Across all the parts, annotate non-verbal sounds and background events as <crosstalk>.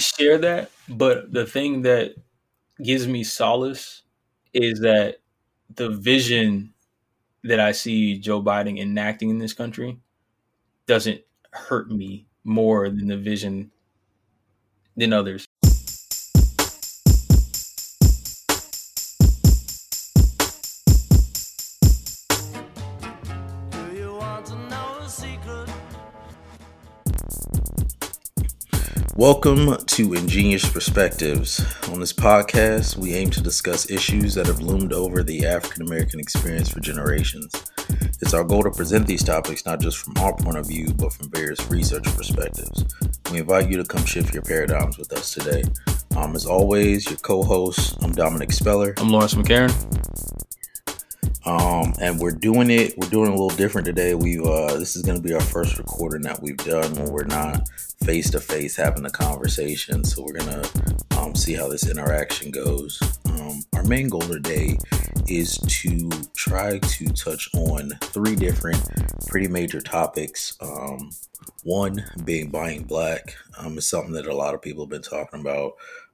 share that, but the thing that gives me solace is that the vision that I see Joe Biden enacting in this country doesn't hurt me more than the vision than others. Welcome to Ingenious Perspectives. On this podcast, we aim to discuss issues that have loomed over the African American experience for generations. It's our goal to present these topics not just from our point of view, but from various research perspectives. We invite you to come shift your paradigms with us today. Um, as always, your co host, I'm Dominic Speller. I'm Lawrence McCarren. Um, and we're doing it. We're doing a little different today. We've uh, this is going to be our first recording that we've done when we're not face to face having a conversation. So we're gonna um, see how this interaction goes. Um, our main goal today is to try to touch on three different pretty major topics. Um, one being buying black um, is something that a lot of people have been talking about.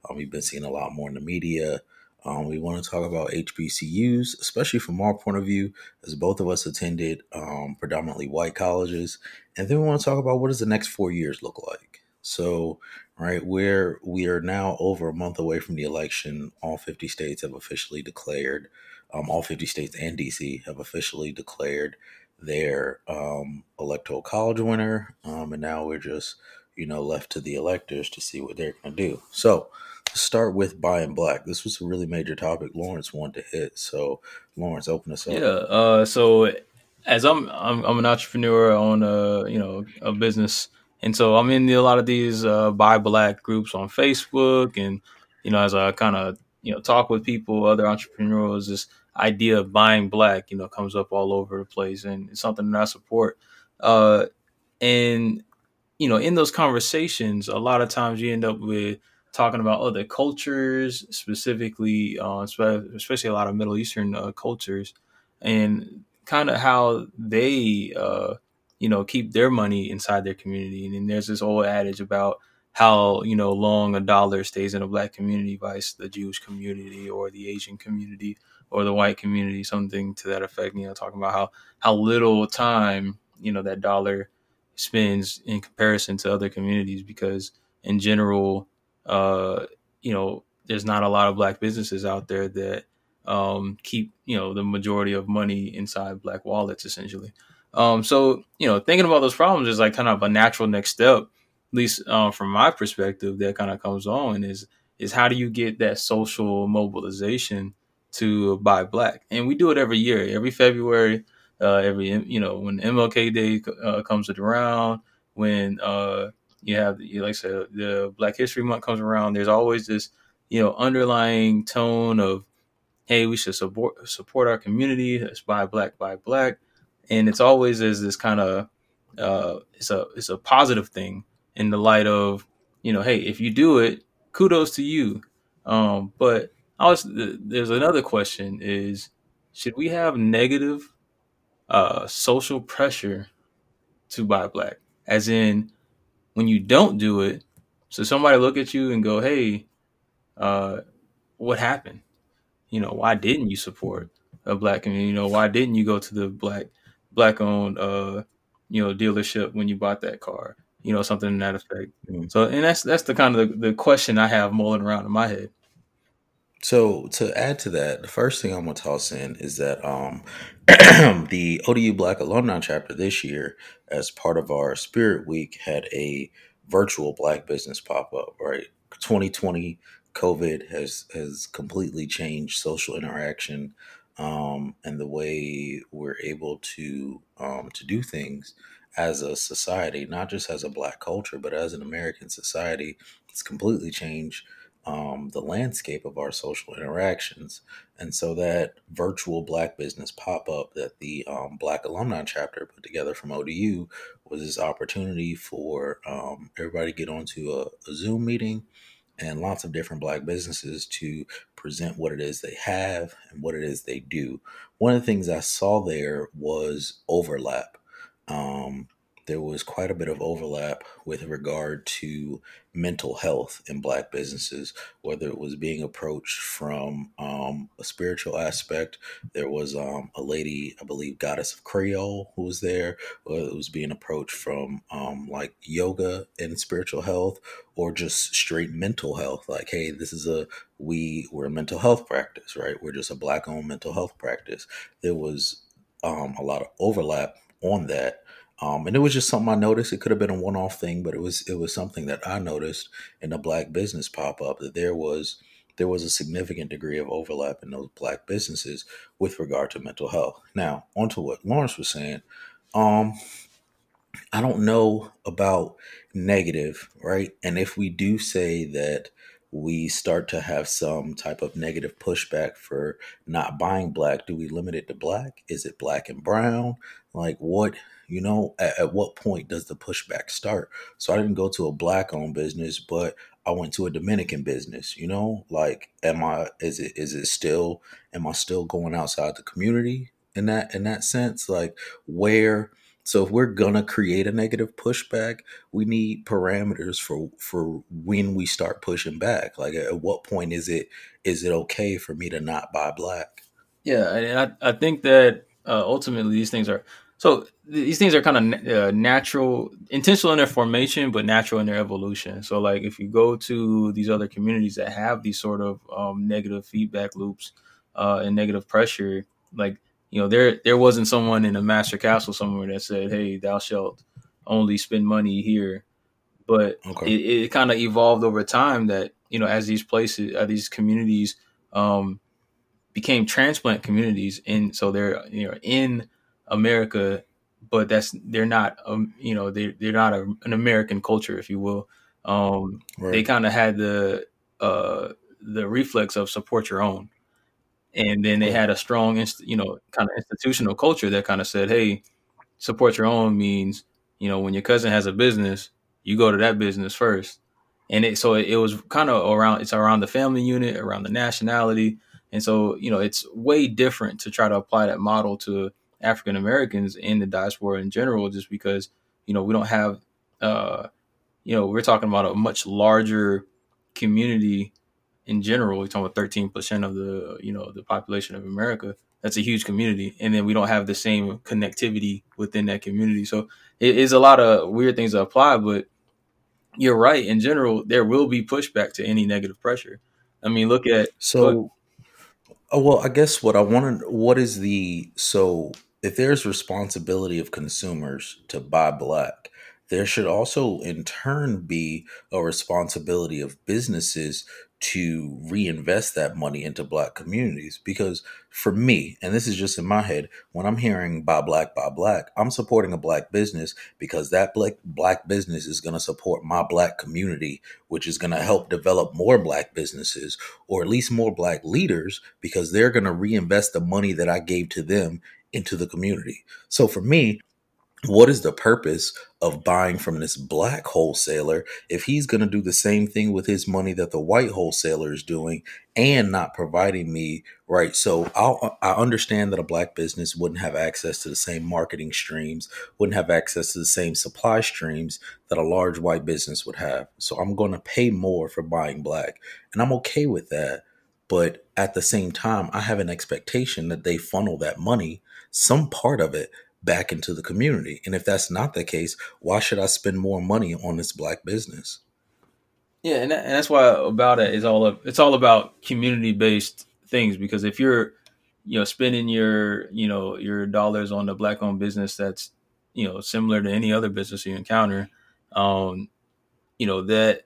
Um, we've been seeing a lot more in the media. Um, we want to talk about HBCUs, especially from our point of view, as both of us attended um, predominantly white colleges. And then we want to talk about what does the next four years look like. So, right, where we are now over a month away from the election, all 50 states have officially declared, um, all 50 states and DC have officially declared their um, electoral college winner. Um, and now we're just, you know, left to the electors to see what they're going to do. So, start with buying black. This was a really major topic Lawrence wanted to hit. So, Lawrence, open us up. Yeah. Uh, so, as I'm, I'm, I'm an entrepreneur on a you know a business, and so I'm in the, a lot of these uh, buy black groups on Facebook, and you know as I kind of you know talk with people, other entrepreneurs, this idea of buying black, you know, comes up all over the place, and it's something that I support. Uh, and you know, in those conversations, a lot of times you end up with talking about other cultures, specifically, uh, especially a lot of Middle Eastern uh, cultures, and kind of how they, uh, you know, keep their money inside their community. And, there's this old adage about how you know long a dollar stays in a black community vice the Jewish community or the Asian community or the white community, something to that effect. You know, talking about how how little time you know that dollar spends in comparison to other communities because in general uh, you know, there's not a lot of black businesses out there that um, keep, you know, the majority of money inside black wallets, essentially. Um, so, you know, thinking about those problems is like kind of a natural next step, at least uh, from my perspective, that kind of comes on is is how do you get that social mobilization to buy black? And we do it every year, every February, uh, every you know when MLK Day uh, comes around, when uh, you have like I said, the Black History Month comes around. There's always this you know underlying tone of hey, we should support support our community. It's buy black, buy black, and it's always as this kind of uh, it's a it's a positive thing in the light of you know, hey, if you do it, kudos to you. Um, but I was there's another question: is should we have negative uh, social pressure to buy black? As in, when you don't do it, so somebody look at you and go, "Hey, uh, what happened? You know, why didn't you support a black community? You know, why didn't you go to the black black owned uh, you know dealership when you bought that car? You know, something in that effect. Mm-hmm. So, and that's that's the kind of the, the question I have mulling around in my head. So to add to that, the first thing I'm gonna toss in is that um, <clears throat> the ODU Black Alumni Chapter this year, as part of our Spirit Week, had a virtual Black business pop up. Right, 2020 COVID has has completely changed social interaction um, and the way we're able to um, to do things as a society, not just as a Black culture, but as an American society. It's completely changed um, the landscape of our social interactions. And so that virtual Black business pop up that the um, Black Alumni chapter put together from ODU was this opportunity for um, everybody to get onto a, a Zoom meeting and lots of different Black businesses to present what it is they have and what it is they do. One of the things I saw there was overlap. Um, there was quite a bit of overlap with regard to mental health in black businesses, whether it was being approached from um, a spiritual aspect. There was um, a lady, I believe, Goddess of Creole, who was there, or it was being approached from um, like yoga and spiritual health, or just straight mental health. Like, hey, this is a we we're a mental health practice, right? We're just a black owned mental health practice. There was um, a lot of overlap on that um, and it was just something I noticed. It could have been a one-off thing, but it was it was something that I noticed in the black business pop-up that there was there was a significant degree of overlap in those black businesses with regard to mental health. Now, onto what Lawrence was saying. Um, I don't know about negative, right? And if we do say that we start to have some type of negative pushback for not buying black, do we limit it to black? Is it black and brown? Like what you know, at, at what point does the pushback start? So I didn't go to a black owned business, but I went to a Dominican business, you know, like am I is it is it still am I still going outside the community in that in that sense? Like where so if we're gonna create a negative pushback, we need parameters for for when we start pushing back. Like at what point is it is it okay for me to not buy black? Yeah, and I, I think that uh, ultimately these things are so these things are kind of uh, natural, intentional in their formation, but natural in their evolution. So, like if you go to these other communities that have these sort of um, negative feedback loops uh, and negative pressure, like you know, there there wasn't someone in a master castle somewhere that said, "Hey, thou shalt only spend money here," but okay. it, it kind of evolved over time that you know, as these places, as these communities um, became transplant communities, and so they're you know in America, but that's they're not um you know they they're not a, an American culture, if you will. Um, right. They kind of had the uh the reflex of support your own, and then they had a strong inst- you know kind of institutional culture that kind of said, hey, support your own means you know when your cousin has a business, you go to that business first. And it, so it, it was kind of around it's around the family unit, around the nationality, and so you know it's way different to try to apply that model to African Americans in the diaspora in general, just because you know we don't have, uh, you know, we're talking about a much larger community in general. We're talking about thirteen percent of the you know the population of America. That's a huge community, and then we don't have the same connectivity within that community. So it is a lot of weird things that apply, but you're right. In general, there will be pushback to any negative pressure. I mean, look at so. oh, well, I guess what I wanted, what is the so if there's responsibility of consumers to buy black, there should also in turn be a responsibility of businesses to reinvest that money into black communities. Because for me and this is just in my head when i'm hearing buy black buy black i'm supporting a black business because that black black business is going to support my black community which is going to help develop more black businesses or at least more black leaders because they're going to reinvest the money that i gave to them into the community. So for me, what is the purpose of buying from this black wholesaler if he's going to do the same thing with his money that the white wholesaler is doing and not providing me right? So I'll, i understand that a black business wouldn't have access to the same marketing streams wouldn't have access to the same supply streams that a large white business would have. So i'm going to pay more for buying black and i'm okay with that. But at the same time i have an expectation that they funnel that money some part of it back into the community. And if that's not the case, why should I spend more money on this black business? Yeah, and, that, and that's why about it is all of, it's all about community based things because if you're you know spending your you know your dollars on a black owned business that's you know similar to any other business you encounter um you know that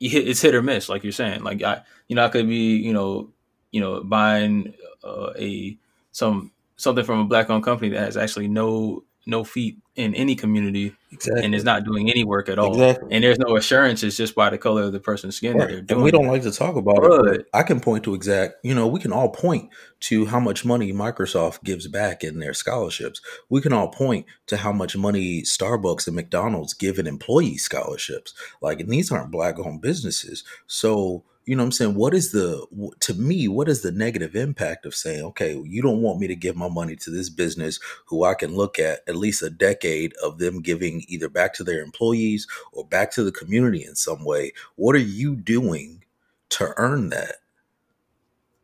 it's hit or miss like you're saying like i you know i could be you know you know buying uh, a some something from a black owned company that has actually no no feet in any community exactly. and is not doing any work at all. Exactly. And there's no assurances just by the color of the person's skin right. that they're doing. And we don't like to talk about but, it. I can point to exact, you know, we can all point to how much money Microsoft gives back in their scholarships. We can all point to how much money Starbucks and McDonald's give in employee scholarships. Like, and these aren't black owned businesses. So you know what I'm saying? What is the, to me, what is the negative impact of saying, okay, you don't want me to give my money to this business who I can look at at least a decade of them giving either back to their employees or back to the community in some way? What are you doing to earn that?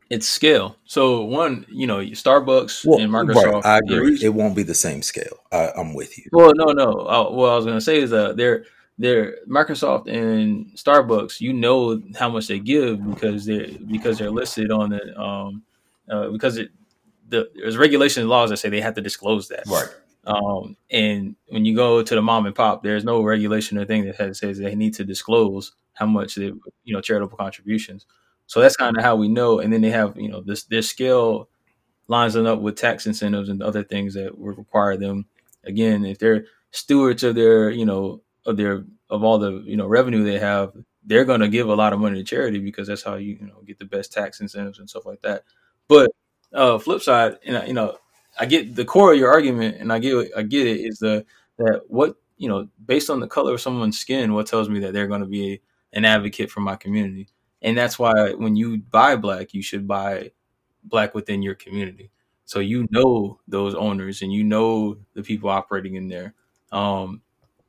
It's scale. So one, you know, Starbucks well, and Microsoft. Right, I agree. it won't be the same scale. I, am with you. Well, no, no. Uh, what I was going to say is that they're they're Microsoft and Starbucks, you know how much they give because they're because they're listed on the um uh, because it the there's regulations and laws that say they have to disclose that. Right. Um, and when you go to the mom and pop, there's no regulation or thing that has, says they need to disclose how much they, you know, charitable contributions. So that's kind of how we know. And then they have, you know, this their scale lines them up with tax incentives and other things that would require them. Again, if they're stewards of their, you know, of their of all the you know revenue they have, they're going to give a lot of money to charity because that's how you you know get the best tax incentives and stuff like that. But uh, flip side, and you know, I get the core of your argument, and I get I get it is the that what you know based on the color of someone's skin, what tells me that they're going to be an advocate for my community, and that's why when you buy black, you should buy black within your community. So you know those owners and you know the people operating in there. Um,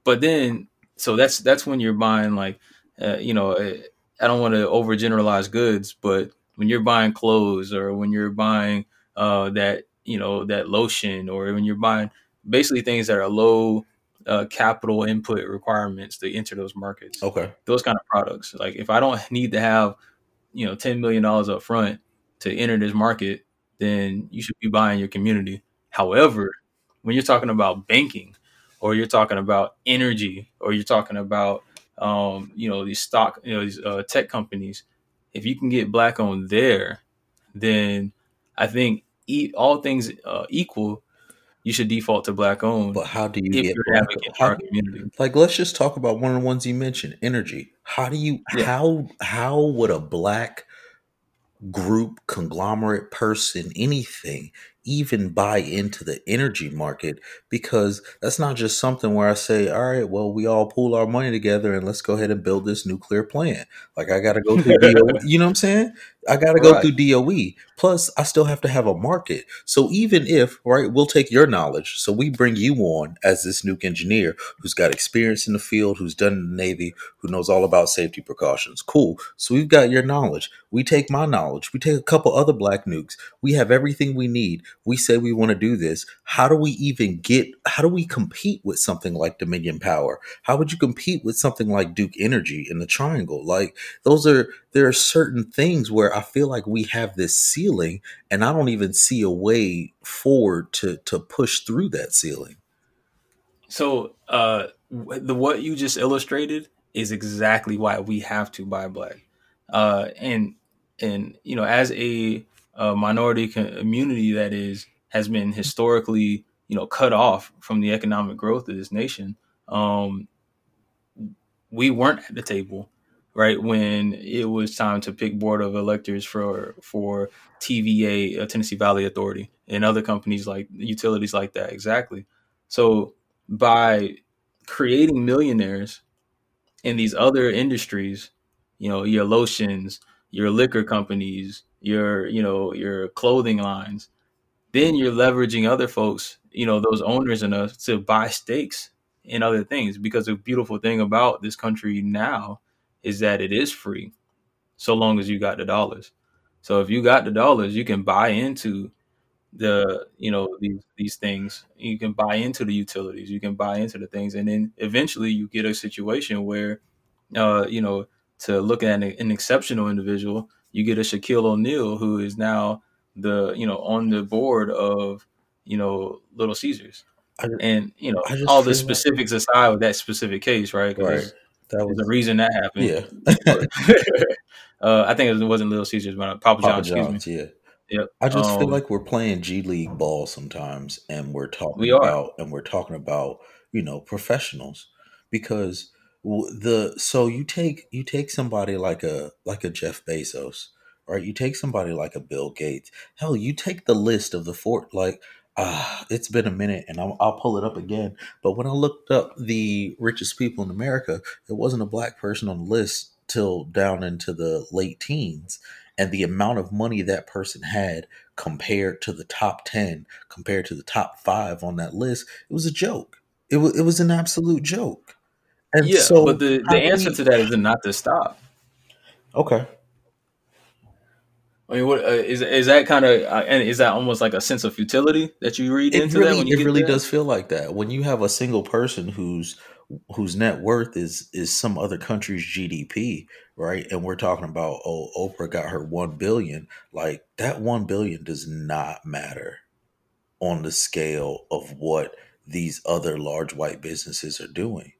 but then, so that's that's when you're buying like, uh, you know, uh, I don't want to overgeneralize goods, but when you're buying clothes or when you're buying uh, that you know that lotion or when you're buying basically things that are low uh, capital input requirements to enter those markets. Okay, those kind of products. Like if I don't <laughs> need to have you know ten million dollars up front to enter this market, then you should be buying your community. However, when you're talking about banking or you're talking about energy, or you're talking about um, you know these stock, you know these uh, tech companies. If you can get black on there, then I think e- all things uh, equal, you should default to black owned. But how do you get black? How, community? Like, let's just talk about one of the ones you mentioned, energy. How do you yeah. how how would a black group, conglomerate, person, anything even buy into the energy market because that's not just something where I say, all right, well, we all pool our money together and let's go ahead and build this nuclear plant. Like I got to go through DOE. <laughs> You know what I'm saying? I got to go right. through DOE. Plus, I still have to have a market. So even if, right, we'll take your knowledge. So we bring you on as this nuke engineer who's got experience in the field, who's done the Navy, who knows all about safety precautions. Cool. So we've got your knowledge. We take my knowledge. We take a couple other black nukes. We have everything we need we say we want to do this how do we even get how do we compete with something like dominion power how would you compete with something like duke energy in the triangle like those are there are certain things where i feel like we have this ceiling and i don't even see a way forward to to push through that ceiling. So uh the what you just illustrated is exactly why we have to buy black. Uh and and you know as a a minority community that is has been historically you know cut off from the economic growth of this nation um, we weren't at the table right when it was time to pick board of electors for for TVA uh, Tennessee Valley Authority and other companies like utilities like that exactly. So by creating millionaires in these other industries you know your lotions your liquor companies your you know your clothing lines then you're leveraging other folks you know those owners and us to buy stakes in other things because the beautiful thing about this country now is that it is free so long as you got the dollars. So if you got the dollars you can buy into the you know these these things. You can buy into the utilities. You can buy into the things. And then eventually you get a situation where uh you know to look at an, an exceptional individual you get a Shaquille O'Neal who is now the you know on the board of you know Little Caesars, just, and you know all the specifics like... aside with that specific case, right? Right. That was the reason that happened. Yeah. <laughs> uh, I think it wasn't Little Caesars, but Papa, Papa John. John's, yeah. Yep. I just um, feel like we're playing G League ball sometimes, and we're talking we about and we're talking about you know professionals because the so you take you take somebody like a like a Jeff Bezos, right? You take somebody like a Bill Gates. Hell, you take the list of the fort like uh, it's been a minute and I'll, I'll, pull it up again. But when I looked up the richest people in America, there wasn't a black person on the list till down into the late teens. And the amount of money that person had compared to the top 10 compared to the top 5 on that list it was a joke. It was it was an absolute joke. And yeah so but the, the answer we, to that is not to stop. Okay I mean, what uh, is is that kind of uh, and is that almost like a sense of futility that you read it into really, that? When you it really does feel like that when you have a single person whose whose net worth is is some other country's GDP, right? And we're talking about oh, Oprah got her one billion. Like that one billion does not matter on the scale of what these other large white businesses are doing.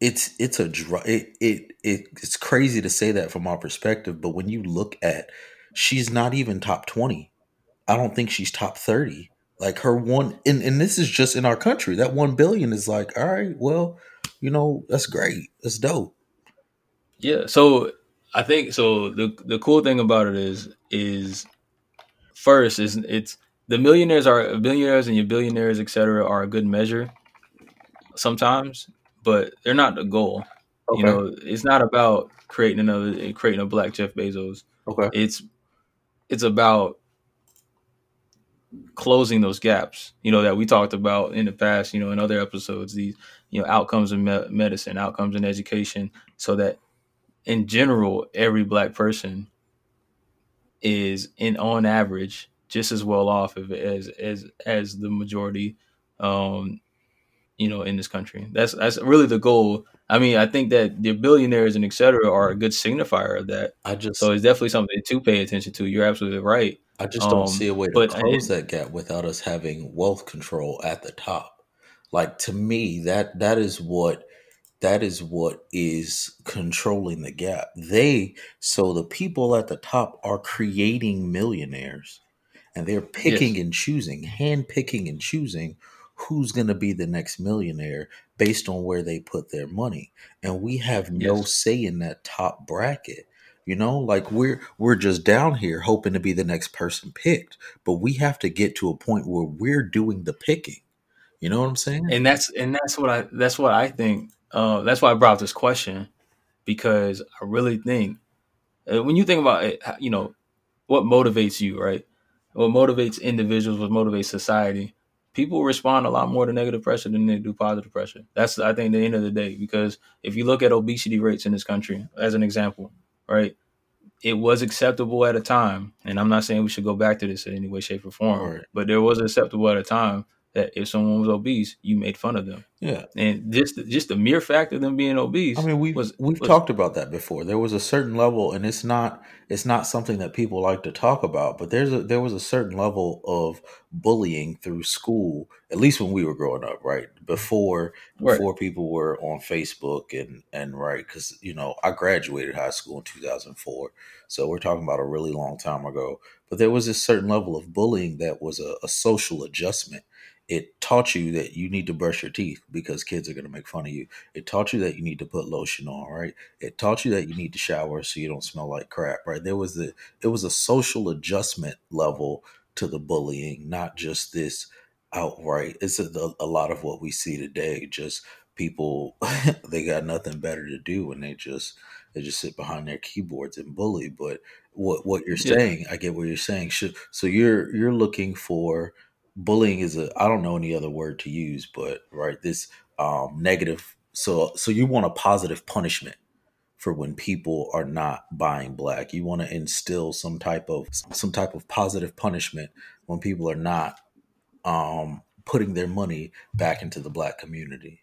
It's it's a it, it it it's crazy to say that from our perspective, but when you look at she's not even top 20. I don't think she's top 30. Like her one and, and this is just in our country. That 1 billion is like, all right, well, you know, that's great. That's dope. Yeah. So I think so the the cool thing about it is is first is it's the millionaires are billionaires and your billionaires, etc., are a good measure sometimes, but they're not the goal. Okay. You know, it's not about creating another creating a black Jeff Bezos. Okay. It's it's about closing those gaps you know that we talked about in the past you know in other episodes these you know outcomes in me- medicine outcomes in education so that in general every black person is in on average just as well off as as as the majority um you know in this country. That's that's really the goal I mean, I think that the billionaires and et cetera are a good signifier of that. I just so it's definitely something to pay attention to. You're absolutely right. I just don't um, see a way to close that gap without us having wealth control at the top. Like to me, that that is what that is what is controlling the gap. They so the people at the top are creating millionaires and they're picking yes. and choosing, hand picking and choosing who's going to be the next millionaire based on where they put their money. And we have no yes. say in that top bracket you know? Like we're we're just down here hoping to be the next person picked but we have to get to a point where we're doing the picking. You know what i'm saying? And that's and that's what i that's what i think uh, that's why i brought this question because i really think uh, when you think about it you know what motivates you right? What motivates individuals what motivates society people respond a lot more to negative pressure than they do positive pressure. That's I think the end of the day because if you look at obesity rates in this country as an example, right? It was acceptable at a time, and I'm not saying we should go back to this in any way, shape, or form, right. but there was acceptable at a time that if someone was obese, you made fun of them. Yeah, and just just the mere fact of them being obese. I mean, we was, we've was, talked about that before. There was a certain level, and it's not it's not something that people like to talk about. But there's a there was a certain level of bullying through school, at least when we were growing up, right? Before right. before people were on Facebook and and right, because you know I graduated high school in 2004, so we're talking about a really long time ago. But there was a certain level of bullying that was a, a social adjustment it taught you that you need to brush your teeth because kids are going to make fun of you. It taught you that you need to put lotion on, right? It taught you that you need to shower so you don't smell like crap, right? There was the it was a social adjustment level to the bullying, not just this outright. It's a, a lot of what we see today. Just people <laughs> they got nothing better to do and they just they just sit behind their keyboards and bully. But what what you're saying, yeah. I get what you're saying. So you're you're looking for bullying is a I don't know any other word to use, but right this um, negative. So so you want a positive punishment for when people are not buying black. You want to instill some type of some type of positive punishment when people are not um, putting their money back into the black community.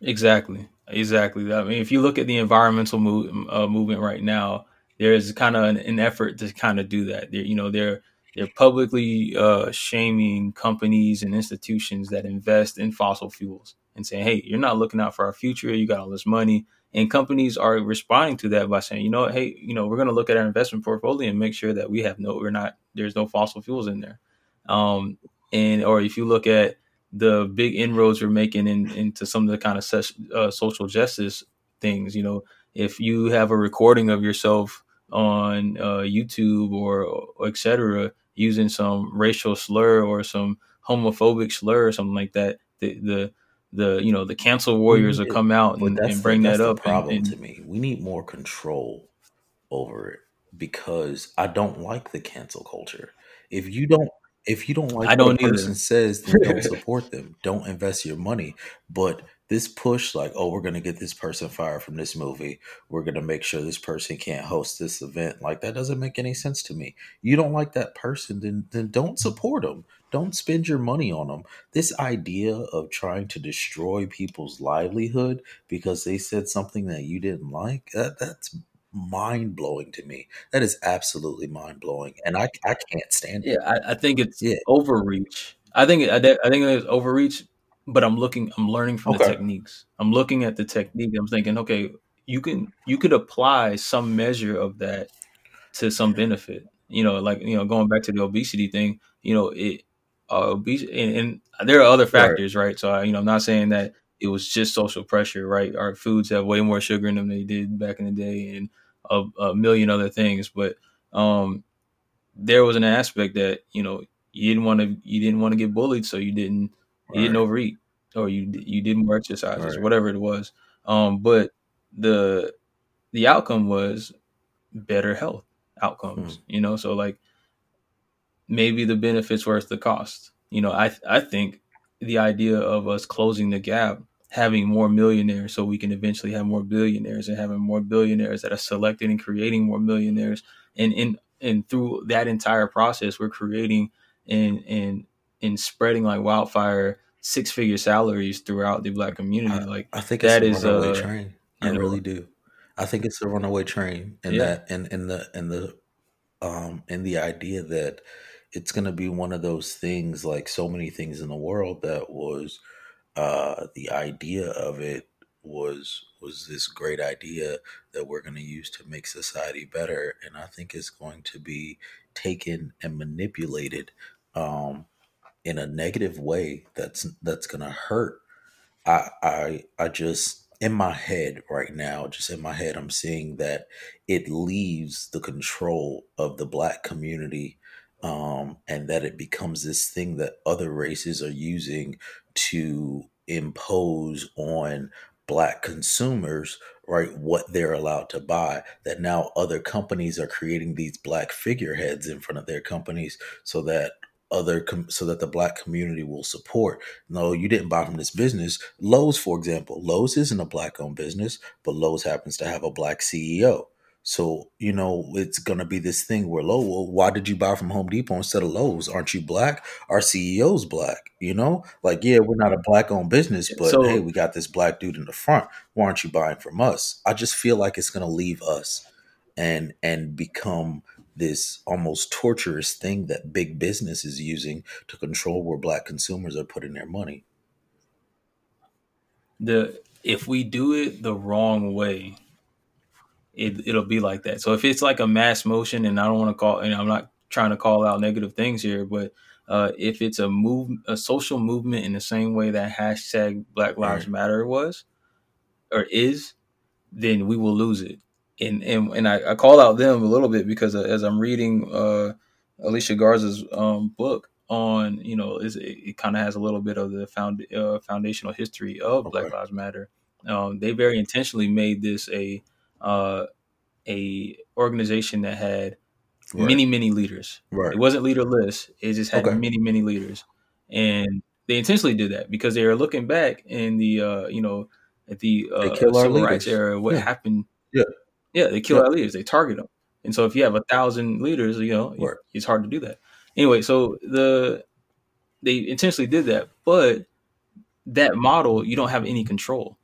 Exactly, exactly. I mean, if you look at the environmental move, uh, movement right now, there's kind of an, an effort to kind of do that. There, you know, they're they're publicly uh, shaming companies and institutions that invest in fossil fuels and saying, "Hey, you're not looking out for our future. You got all this money." And companies are responding to that by saying, "You know, hey, you know, we're going to look at our investment portfolio and make sure that we have no, we're not, there's no fossil fuels in there." Um, and or if you look at the big inroads we're making in, into some of the kind of such, uh, social justice things, you know, if you have a recording of yourself on uh, YouTube or, or etc using some racial slur or some homophobic slur or something like that, the the the you know the cancel warriors will come out and, and bring the, that up. problem and, to me. We need more control over it because I don't like the cancel culture. If you don't if you don't like I don't what a person says, then don't <laughs> support them. Don't invest your money. But this push, like, oh, we're gonna get this person fired from this movie. We're gonna make sure this person can't host this event. Like that doesn't make any sense to me. You don't like that person, then then don't support them. Don't spend your money on them. This idea of trying to destroy people's livelihood because they said something that you didn't like, that, that's mind blowing to me. That is absolutely mind blowing, and I I can't stand Yeah, it. I, I think it's Yeah. overreach. I think I, I think it's overreach, but I'm looking, I'm learning from the techniques. I'm looking at the technique. I'm thinking, okay, you can you could apply some measure of that to some benefit. You know, like you know, going back to the obesity thing. You know, it uh, obesity and, and there are other Right. factors, right? So I, you know, I'm not saying that it was just social pressure, right? Our foods have way more sugar in them than they did back in the day, and a, a million other things. But um, there was an aspect that you know you didn't want to you didn't want to get bullied, so you didn't you didn't overeat or you you did more exercises, Right. whatever it was. Um, but the the outcome was better health outcomes. Hmm. You know, so like maybe the benefits worth the cost. You know, I I think the idea of us closing the gap, having more millionaires, so we can eventually have more billionaires, and having more billionaires that are selected and creating more millionaires, and and and through that entire process, we're creating and and and spreading like wildfire six figure salaries throughout the black community. Like I think it's that a is runaway uh train. I know really do. I think it's a runaway train, and yeah that and and the and the um and the idea that it's going to be one of those things like so many things in the world that was uh the idea of it was was this great idea that we're going to use to make society better and i think it's going to be taken and manipulated um in a negative way that's that's to hurt I I I just in my head right now, just in my head, I'm seeing that it leaves the control of the black community, um, and that it becomes this thing that other races are using to impose on black consumers, right? What they're allowed to buy. That now other companies are creating these black figureheads in front of their companies so that other com- so that the black community will support no, you didn't buy from this business. Lowe's, for example, Lowe's isn't a black owned business, but Lowe's happens to have a black CEO. So, you know, it's going to be this thing where, Lowe, well, why did you buy from Home Depot instead of Lowe's? Aren't you black? Our CEO's black, you know? Like, yeah, we're not a black owned business, but hey, we got this black dude in the front. Why aren't you buying from us? I just feel like it's going to leave us and and become this almost torturous thing that big business is using to control where black consumers are putting their money. the if we do it the wrong way, it it'll be like that. So if it's like a mass motion, and I don't want to call, and I'm not trying to call out negative things here, but uh, if it's a move, a social movement in the same way that hashtag Black Lives Right. Matter was or is, then we will lose it. And and and I, I call out them a little bit because uh, as I'm reading uh, Alicia Garza's um, book on, you know, is it, it kind of has a little bit of the found uh, foundational history of Black Lives Matter. Um, they very intentionally made this a uh, a organization that had Right. many many leaders. Right. It wasn't leaderless. It just had Okay. many many leaders, and they intentionally did that because they are looking back in the uh, you know at the uh, civil rights era. What Yeah. happened? Yeah. Yeah, they kill Yeah. our leaders. They target them, and so if you have a thousand leaders, you know Right. it's hard to do that. Anyway, so the they intentionally did that, but that model you don't have any control,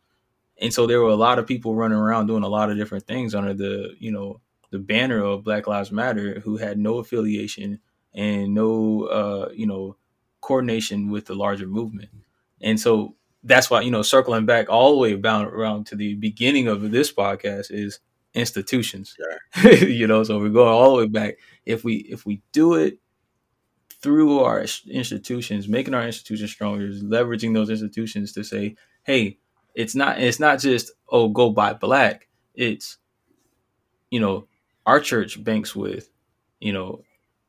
and so there were a lot of people running around doing a lot of different things under the you know the banner of Black Lives Matter who had no affiliation and no uh, you know coordination with the larger movement, and so that's why you know circling back all the way bound around to the beginning of this podcast is institutions. <laughs> you know, so we're going all the way back. If we if we do it through our institutions, making our institutions stronger, leveraging those institutions to say, hey, it's not it's not just oh go buy black. It's you know our church banks with you know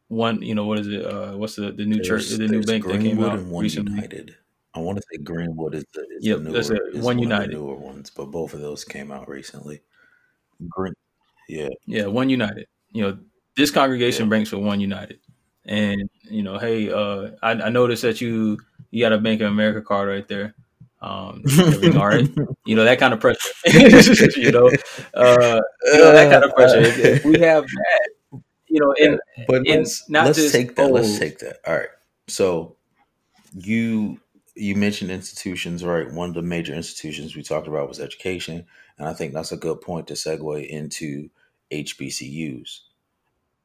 one you know what is it uh what's the the new church the new there's bank that came out and One recently United. I want to say Greenwood is the, is Yep, the newer it. is One one of the United. newer ones, but both of those came out recently. Green, yeah, Yeah, One United. You know, this congregation yeah. banks for One United, and you know, hey, uh, I, I noticed that you you got a Bank of America card right there. Um, everything all right? You know that kind of pressure. <laughs> you know, uh, you know that kind of pressure. If, if we have that, you know, in but in let's not let's just take that. Let's take that. All right. So you you mentioned institutions, right? One of the major institutions we talked about was education, and I think that's a good point to segue into HBCUs.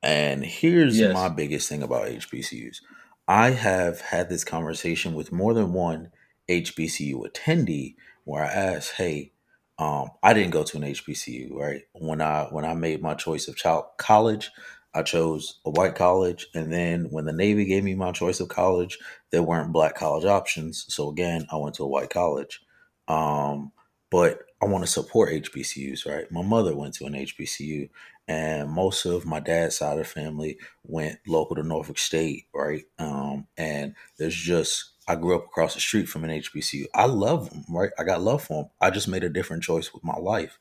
And here's my biggest thing about HBCUs. I have had this conversation with more than one HBCU attendee where I asked, "Hey, um, I didn't go to an HBCU, right? When I when I made my choice of child college, I chose a white college, and then when the Navy gave me my choice of college, there weren't black college options. So again, I went to a white college. Um, but I want to support HBCUs, right? My mother went to an HBCU, and most of my dad's side of the family went local to Norfolk State, right? Um, and there's just I grew up across the street from an HBCU. I love them, right? I got love for them. I just made a different choice with my life.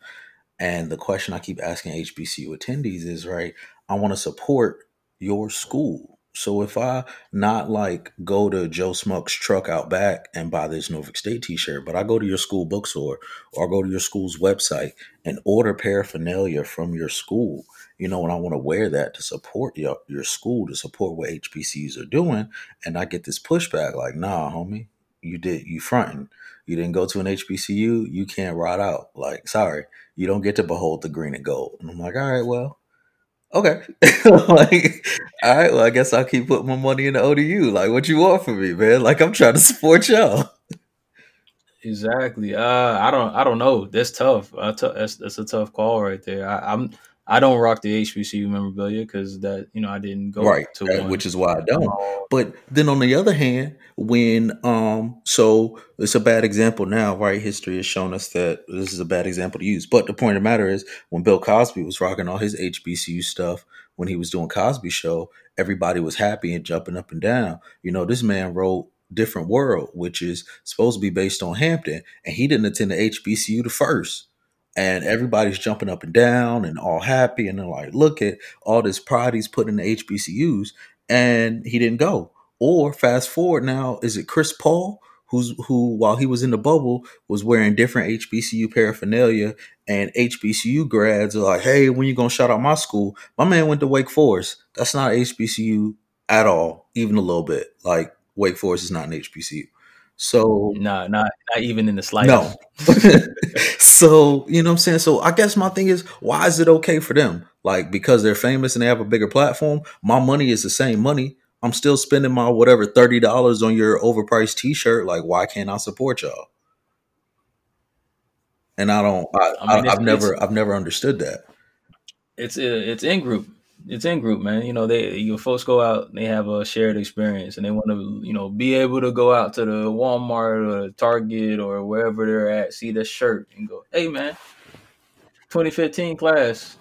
And the question I keep asking HBCU attendees is, right, I want to support your school. So if I not like go to Joe Smuck's truck out back and buy this Norfolk State t-shirt, but I go to your school bookstore or go to your school's website and order paraphernalia from your school, you know, and I want to wear that to support your, your school, to support what HBCUs are doing. And I get this pushback like, nah, homie, you did, you fronting. You didn't go to an HBCU, you can't ride out. Like, sorry you don't get to behold the green and gold. And I'm like, all right, well, okay. <laughs> like, all right, well, I guess I'll keep putting my money in the ODU. Like, what you want from me, man? Like, I'm trying to support y'all. exactly. Uh, I don't I don't know. That's tough. T- that's that's a tough call right there. I, I'm I don't rock the HBCU memorabilia because that you know I didn't go Right, to one. which is why I don't. But then on the other hand, when um so it's a bad example now, right? History has shown us that this is a bad example to use. But the point of the matter is when Bill Cosby was rocking all his HBCU stuff when he was doing Cosby show, everybody was happy and jumping up and down. You know, this man wrote Different World, which is supposed to be based on Hampton, and he didn't attend the HBCU the first. And everybody's jumping up and down and all happy, and they're like, look at all this pride he's put in the HBCUs and he didn't go. Or fast forward now, is it Chris Paul who's who while he was in the bubble was wearing different HBCU paraphernalia and HBCU grads are like, hey, when you gonna shout out my school? My man went to Wake Forest. That's not HBCU at all, even a little bit. Like Wake Forest is not an HBCU. So nah, not not even in the slightest. no. <laughs> so, you know what I'm saying? So I guess my thing is, why is it okay for them? Like because they're famous and they have a bigger platform, my money is the same money. I'm still spending my whatever thirty dollars on your overpriced T-shirt. Like, why can't I support y'all? And I don't. I, I I mean, it's I've never I've never understood that. it's uh, it's in group. It's in group, man. You know, they your folks go out, they have a shared experience, and they want to, you know, be able to go out to the Walmart or Target or wherever they're at, see the shirt, and go, "Hey, man, 2015 class.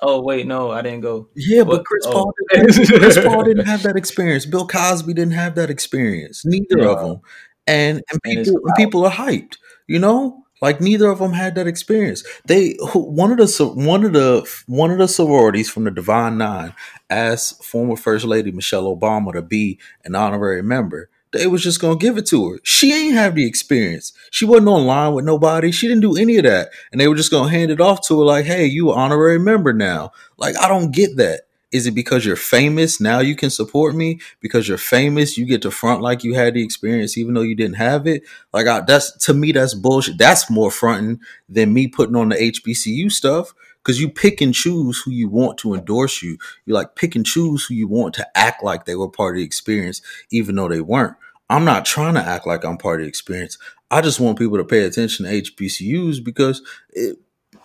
Oh, wait, no, I didn't go. Yeah, but Chris Oh, Paul didn't. Chris Paul didn't have that experience. Bill Cosby didn't have that experience. Neither of them. And and and people and people are hyped. You know, like neither of them had that experience. They one of the one of the one of the sororities from the Divine Nine asked former First Lady Michelle Obama to be an honorary member. They was just gonna give it to her. She ain't have the experience. She wasn't online with nobody. She didn't do any of that, and they were just gonna hand it off to her like, "Hey, you honorary member now." Like, I don't get that. Is it because you're famous now you can support me? Because you're famous, you get to front like you had the experience, even though you didn't have it. Like, I, that's to me, that's bullshit. That's more fronting than me putting on the HBCU stuff. Because you pick and choose who you want to endorse you. You like pick and choose who you want to act like they were part of the experience, even though they weren't. I'm not trying to act like I'm part of the experience. I just want people to pay attention to HBCUs because it,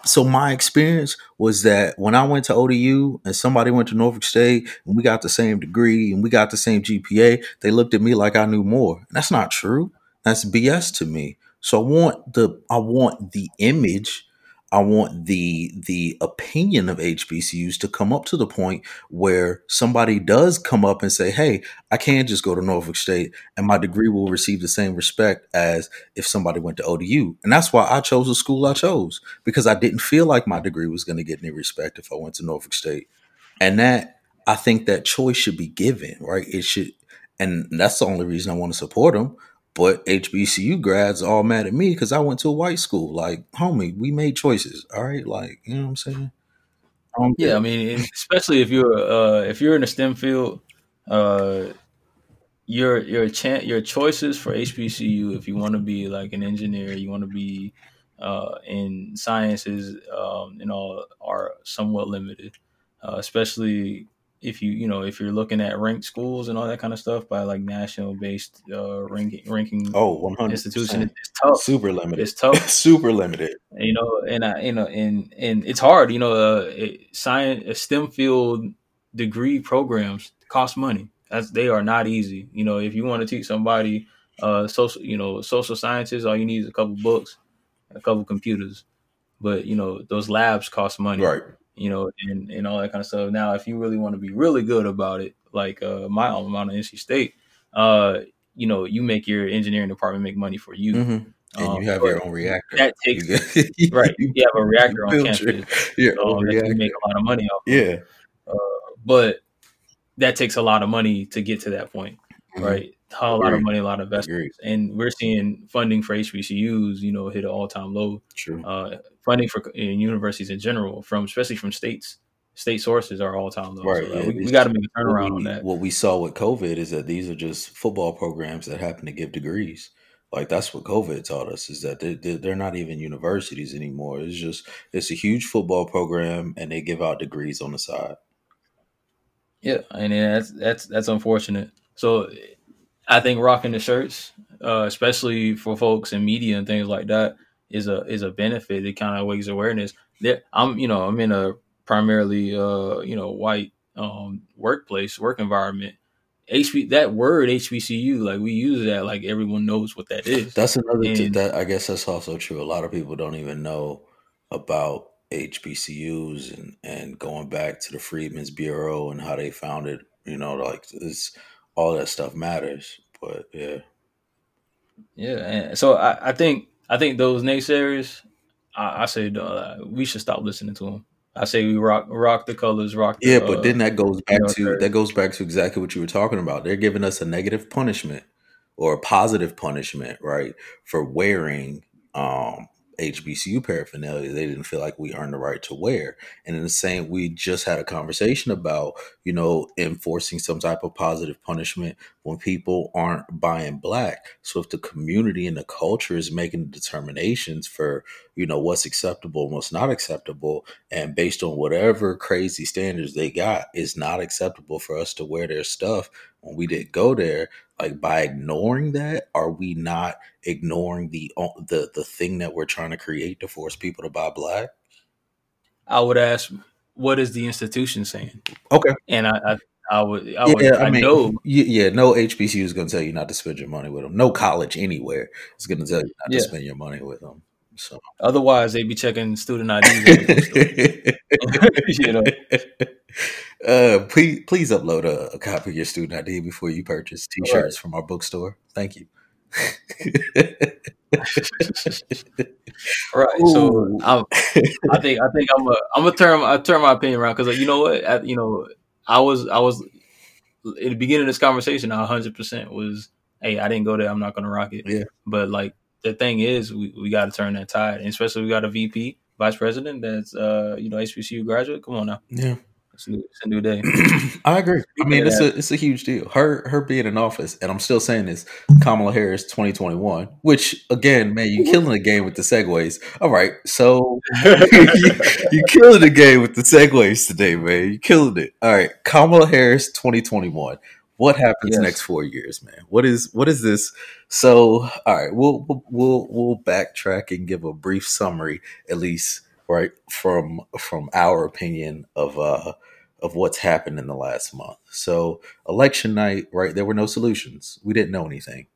so my experience was that when I went to ODU and somebody went to Norfolk State and we got the same degree and we got the same GPA, they looked at me like I knew more. That's not true. That's BS to me. So I want the I want the image. I want the the opinion of HBCUs to come up to the point where somebody does come up and say, "Hey, I can't just go to Norfolk State and my degree will receive the same respect as if somebody went to ODU." And that's why I chose the school I chose because I didn't feel like my degree was going to get any respect if I went to Norfolk State. And that I think that choice should be given, right? It should and that's the only reason I want to support them but HBCU grads all mad at me because I went to a white school. Like, homie, we made choices. All right, like you know what I'm saying? I yeah, I mean, especially if you're uh, if you're in a STEM field, uh, your your chan- your choices for HBCU if you want to be like an engineer, you want to be uh, in sciences, um, you know, are somewhat limited. Uh, especially if you you know if you're looking at ranked schools and all that kind of stuff by like national based uh, ranking ranking oh 100 institution it's tough. Super limited. It's tough. <laughs> Super limited. You know and I, you know and and it's hard you know uh, it, science uh, STEM field degree programs cost money. That's they are not easy. You know if you want to teach somebody uh social you know social sciences all you need is a couple books a couple computers. But you know those labs cost money. Right you know, and, and all that kind of stuff. Now, if you really want to be really good about it, like uh, my alma mater, NC State, uh, you know, you make your engineering department make money for you. Mm-hmm. And um, you have your own reactor. That takes <laughs> right. You have a reactor on campus. Your um, you make a lot of money off. Yeah, uh, but that takes a lot of money to get to that point, mm-hmm. right? A lot of money, a lot of investments, Agreed. and we're seeing funding for HBCUs, you know, hit an all time low. True. Uh, funding for in universities in general, from especially from states, state sources are all time low. Right. So, uh, we, we got to make a turnaround we, on that. What we saw with COVID is that these are just football programs that happen to give degrees. Like that's what COVID taught us is that they, they're not even universities anymore. It's just it's a huge football program, and they give out degrees on the side. Yeah, and that's that's that's unfortunate. So I think rocking the shirts, uh, especially for folks in media and things like that, is a is a benefit. It kind of wakes awareness. That I'm you know I'm in a primarily uh you know white um workplace work environment. HB that word HBCU like we use that like everyone knows what that is. That's another and, t- that I guess that's also true. A lot of people don't even know about HBCUs and and going back to the Freedmen's Bureau and how they founded. You know, like this, all that stuff matters. But yeah, yeah. And so I, I think I think those naysayers, I, I say uh, we should stop listening to them. I say we rock rock the colors, rock. The, yeah, but uh, then that goes back you know, to that goes back to exactly what you were talking about. They're giving us a negative punishment or a positive punishment, right, for wearing um, HBCU paraphernalia they didn't feel like we earned the right to wear. And in the same, we just had a conversation about, you know, enforcing some type of positive punishment when people aren't buying black. So if the community and the culture is making determinations for, you know, what's acceptable and what's not acceptable, and based on whatever crazy standards they got, it's not acceptable for us to wear their stuff when we didn't go there, like by ignoring that are we not ignoring the the the thing that we're trying to create to force people to buy black? I would ask what is the institution saying? Okay. And i i, I would i, would, yeah, I, I mean, know. yeah no hbcu is going to tell you not to spend your money with them no college anywhere is going to tell you not yeah. to spend your money with them so otherwise they'd be checking student IDs. <laughs> you know. Uh, please, please upload a, a, copy of your student ID before you purchase T-shirts right. from our bookstore. Thank you. right. Ooh. So I'm, I think I think I'm a I'm gonna turn I turn my opinion around because like, you know what I, you know I was I was in the beginning of this conversation I 100 percent was hey I didn't go there I'm not gonna rock it yeah but like the thing is we, we got to turn that tide and especially we got a VP vice president that's uh you know HBCU graduate come on now yeah it's a new, it's a new day. <clears throat> I agree. I mean, it's a it's a huge deal. Her her being in office, and I'm still saying this, Kamala Harris 2021. Which again, man, you killing the game with the segues. All right, so <laughs> you, you killing the game with the segues today, man. You killing it. All right, Kamala Harris 2021. What happens yes. next four years, man? What is what is this? So, all right, we'll we'll we'll backtrack and give a brief summary, at least right from from our opinion of uh of what's happened in the last month. So election night, right? There were no solutions. We didn't know anything.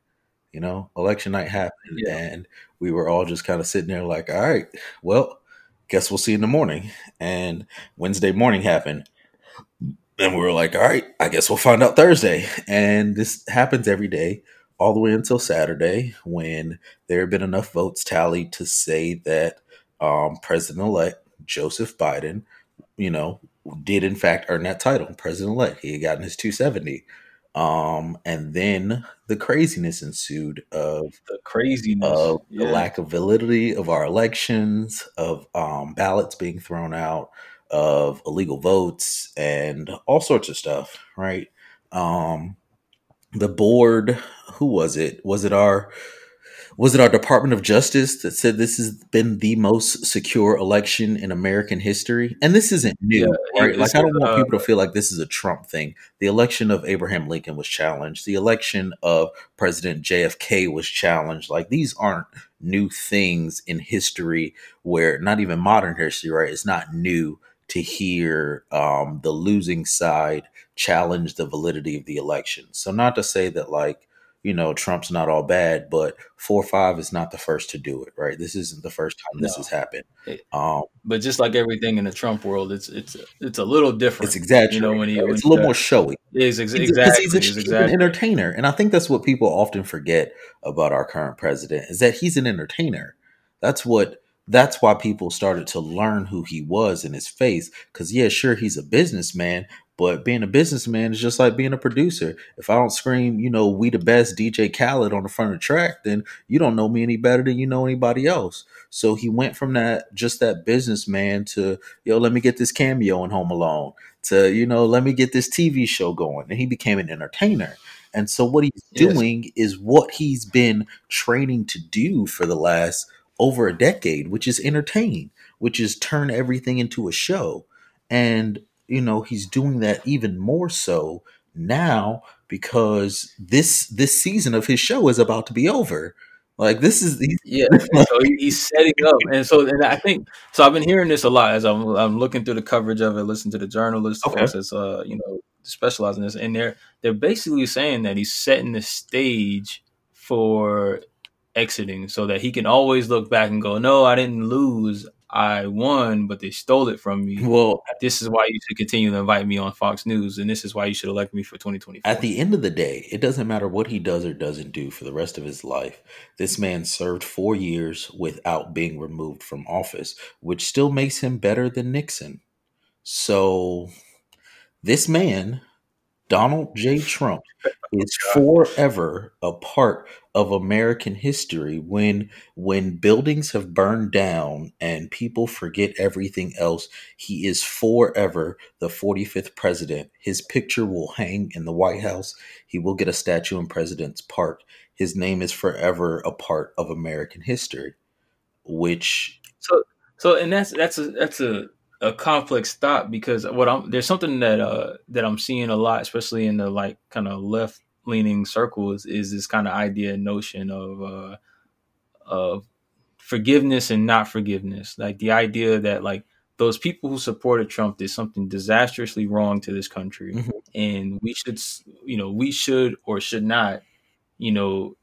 You know, election night happened, yeah. and we were all just kind of sitting there like, all right, well, guess we'll see in the morning. And Wednesday morning happened. And we were like, all right, I guess we'll find out Thursday. And this happens every day, all the way until Saturday, when there have been enough votes tallied to say that um, President elect Joseph Biden, you know, did in fact earn that title, President elect. He had gotten his 270. Um, and then the craziness ensued of the craziness of yeah. the lack of validity of our elections, of um, ballots being thrown out, of illegal votes, and all sorts of stuff. Right? Um, the board, who was it? Was it our was it our Department of Justice that said this has been the most secure election in American history? And this isn't new, Yeah, right? Like I don't want uh, people to feel like this is a Trump thing. The election of Abraham Lincoln was challenged. The election of President JFK was challenged. Like these aren't new things in history where not even modern history, right? It's not new to hear um, the losing side challenge the validity of the election. So not to say that like you know, Trump's not all bad, but four five is not the first to do it, right? This isn't the first time this has happened. Um, but just like everything in the Trump world, it's it's it's a little different. it's exaggerated. You know, when he- right? when it's a little does- more showy. It's ex- exactly. he's, a, it's he's exactly. an entertainer, and I think that's what people often forget about our current president is that he's an entertainer. That's what. That's why people started to learn who he was in his face. Because yeah, sure, he's a businessman, but being a businessman is just like being a producer. If I don't scream, you know, we the best DJ Khaled on the front of the track, then you don't know me any better than you know anybody else. So he went from that just that businessman to yo, let me get this cameo in Home Alone to you know, let me get this TV show going, and he became an entertainer. And so what he's Yes. doing is what he's been training to do for the last over a decade, which is entertain, which is turn everything into a show. And you know, he's doing that even more so now because this this season of his show is about to be over. Like this is he's, Yeah, so he's setting up, and so and I think so. I've been hearing this a lot as I'm I'm looking through the coverage of it, listening to the journalists, Okay. folks that's uh you know specializing this, and they're they're basically saying that he's setting the stage for exiting, so that he can always look back and go, "No, I didn't lose, I won, but they stole it from me." well This is why you should continue to invite me on Fox News, and this is why you should elect me for 2024. At the end of the day, it doesn't matter what he does or doesn't do for the rest of his life. This man served four years without being removed from office, which still makes him better than Nixon. So, this man, Donald J. Trump, is <laughs> forever a part of American history when when buildings have burned down and people forget everything else he is forever the 45th president. His picture will hang in the white house. He will get a statue in president's park. His name is forever a part of american history which So so and that's that's a that's a, a complex thought because what I'm there's something that uh that I'm seeing a lot, especially in the like kind of left leaning circles, is this kind of idea notion of uh of forgiveness and not forgiveness. Like the idea that like those people who supported Trump did something disastrously wrong to this country, Mhm. and we should, you know, we should or should not, you know,